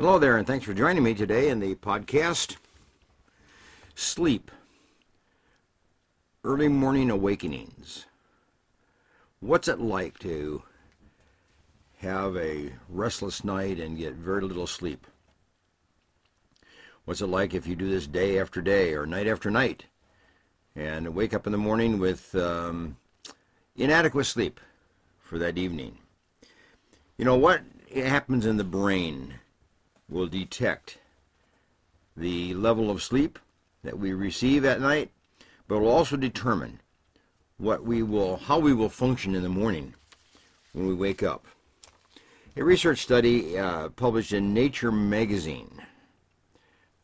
Hello there, and thanks for joining me today in the podcast Sleep Early Morning Awakenings. What's it like to have a restless night and get very little sleep? What's it like if you do this day after day or night after night and wake up in the morning with um, inadequate sleep for that evening? You know what happens in the brain will detect the level of sleep that we receive at night, but will also determine what we will, how we will function in the morning when we wake up. A research study uh, published in Nature magazine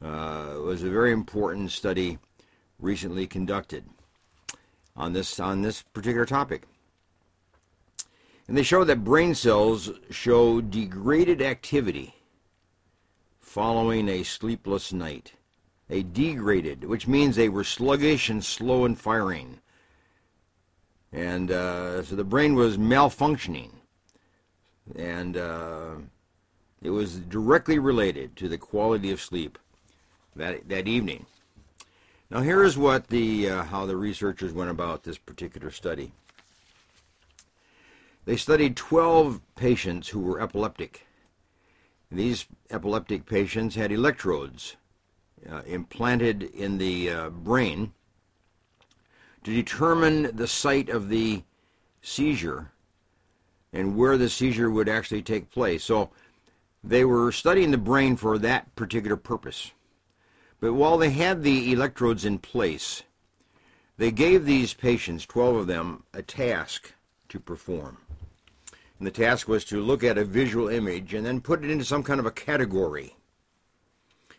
uh, was a very important study recently conducted on this on this particular topic. And they show that brain cells show degraded activity following a sleepless night. They degraded, which means they were sluggish and slow in firing. And uh, so the brain was malfunctioning. And uh, it was directly related to the quality of sleep that, that evening. Now here is what the uh, how the researchers went about this particular study. They studied 12 patients who were epileptic. These epileptic patients had electrodes uh, implanted in the uh, brain to determine the site of the seizure and where the seizure would actually take place. So they were studying the brain for that particular purpose. But while they had the electrodes in place, they gave these patients, 12 of them, a task to perform. And the task was to look at a visual image and then put it into some kind of a category.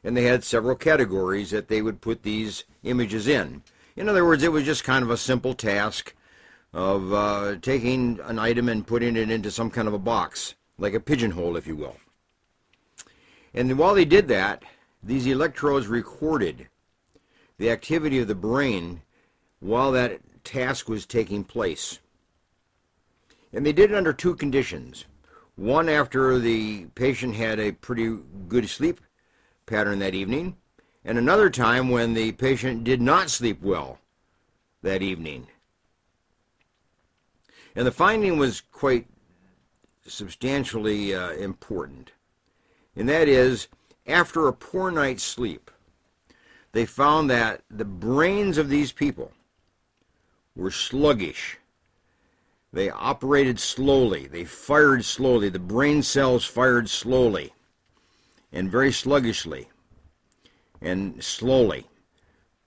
And they had several categories that they would put these images in. In other words, it was just kind of a simple task of uh, taking an item and putting it into some kind of a box, like a pigeonhole, if you will. And while they did that, these electrodes recorded the activity of the brain while that task was taking place. And they did it under two conditions. One after the patient had a pretty good sleep pattern that evening, and another time when the patient did not sleep well that evening. And the finding was quite substantially uh, important. And that is after a poor night's sleep, they found that the brains of these people were sluggish. They operated slowly. They fired slowly. The brain cells fired slowly and very sluggishly and slowly.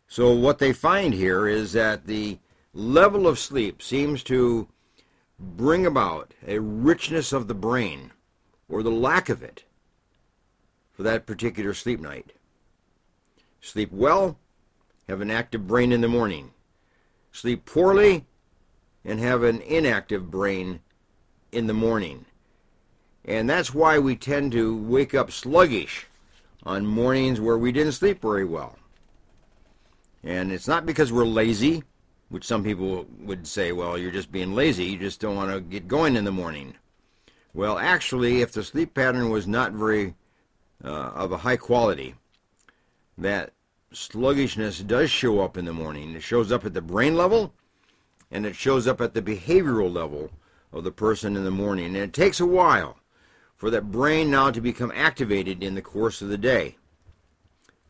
So what they find here is that the level of sleep seems to bring about a richness of the brain or the lack of it for that particular sleep night. Sleep well, have an active brain in the morning. Sleep poorly, and have an inactive brain in the morning. And that's why we tend to wake up sluggish on mornings where we didn't sleep very well. And it's not because we're lazy, which some people would say, well, you're just being lazy, you just don't want to get going in the morning. Well, actually, if the sleep pattern was not very uh, of a high quality, that sluggishness does show up in the morning. It shows up at the brain level, and it shows up at the behavioral level of the person in the morning. And it takes a while for that brain now to become activated in the course of the day.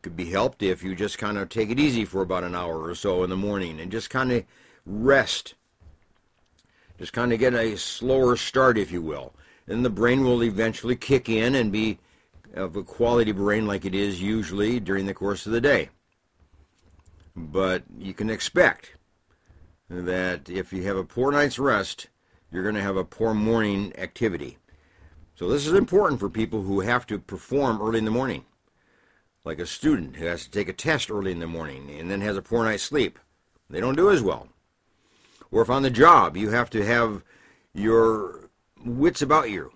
Could be helped if you just kind of take it easy for about an hour or so in the morning and just kind of rest. Just kind of get a slower start, if you will. And the brain will eventually kick in and be of a quality brain like it is usually during the course of the day. But you can expect that if you have a poor night's rest, you're going to have a poor morning activity. So this is important for people who have to perform early in the morning, like a student who has to take a test early in the morning and then has a poor night's sleep. They don't do as well. Or if on the job you have to have your wits about you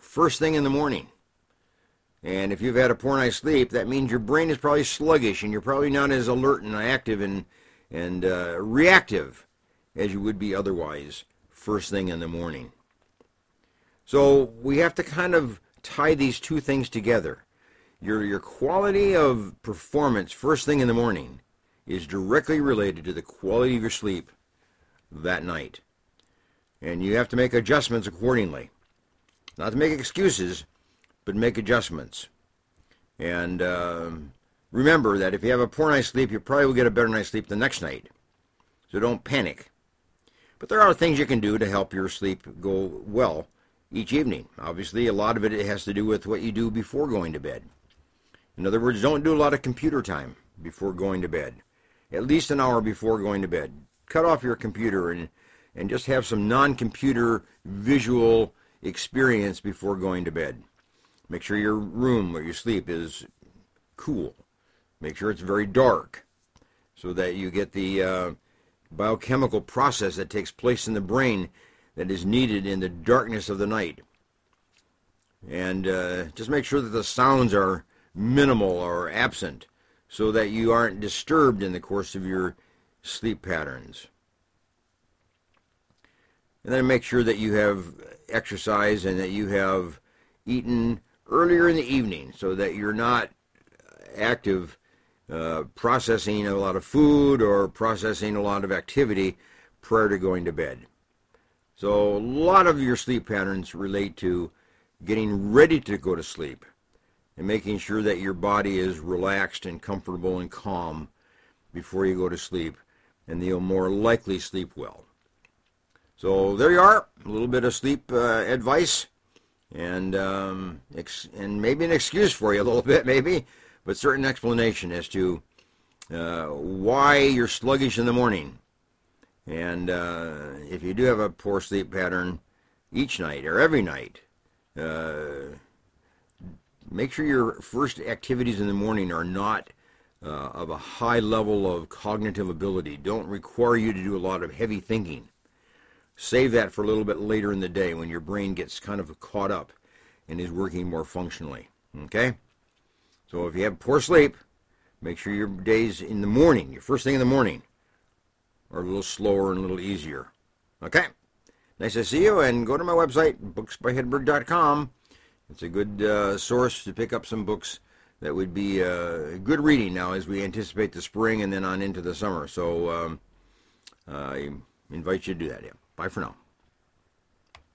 first thing in the morning and if you've had a poor night's sleep, that means your brain is probably sluggish and you're probably not as alert and active and, and uh, reactive as you would be otherwise first thing in the morning. So we have to kind of tie these two things together. Your, your quality of performance first thing in the morning is directly related to the quality of your sleep that night. And you have to make adjustments accordingly. Not to make excuses, but make adjustments. And uh, remember that if you have a poor night's sleep, you probably will get a better night's sleep the next night. So don't panic. But there are things you can do to help your sleep go well each evening. Obviously, a lot of it has to do with what you do before going to bed. In other words, don't do a lot of computer time before going to bed. At least an hour before going to bed. Cut off your computer and, and just have some non-computer visual experience before going to bed. Make sure your room where you sleep is cool. Make sure it's very dark so that you get the uh, biochemical process that takes place in the brain that is needed in the darkness of the night. And uh, just make sure that the sounds are minimal or absent so that you aren't disturbed in the course of your sleep patterns. And then make sure that you have exercise and that you have eaten earlier in the evening so that you're not active uh, processing a lot of food or processing a lot of activity prior to going to bed. So a lot of your sleep patterns relate to getting ready to go to sleep and making sure that your body is relaxed and comfortable and calm before you go to sleep and you'll more likely sleep well. So there you are, a little bit of sleep uh, advice and um, ex- and maybe an excuse for you a little bit, maybe, but certain explanation as to uh, why you're sluggish in the morning. And uh, if you do have a poor sleep pattern each night or every night, uh, make sure your first activities in the morning are not uh, of a high level of cognitive ability. Don't require you to do a lot of heavy thinking. Save that for a little bit later in the day when your brain gets kind of caught up and is working more functionally. Okay? So if you have poor sleep, make sure your days in the morning, your first thing in the morning, are a little slower and a little easier. Okay? Nice to see you, and go to my website, booksbyhedberg.com. It's a good uh, source to pick up some books that would be uh, good reading now as we anticipate the spring and then on into the summer. So um, I invite you to do that. Yeah. Bye for now.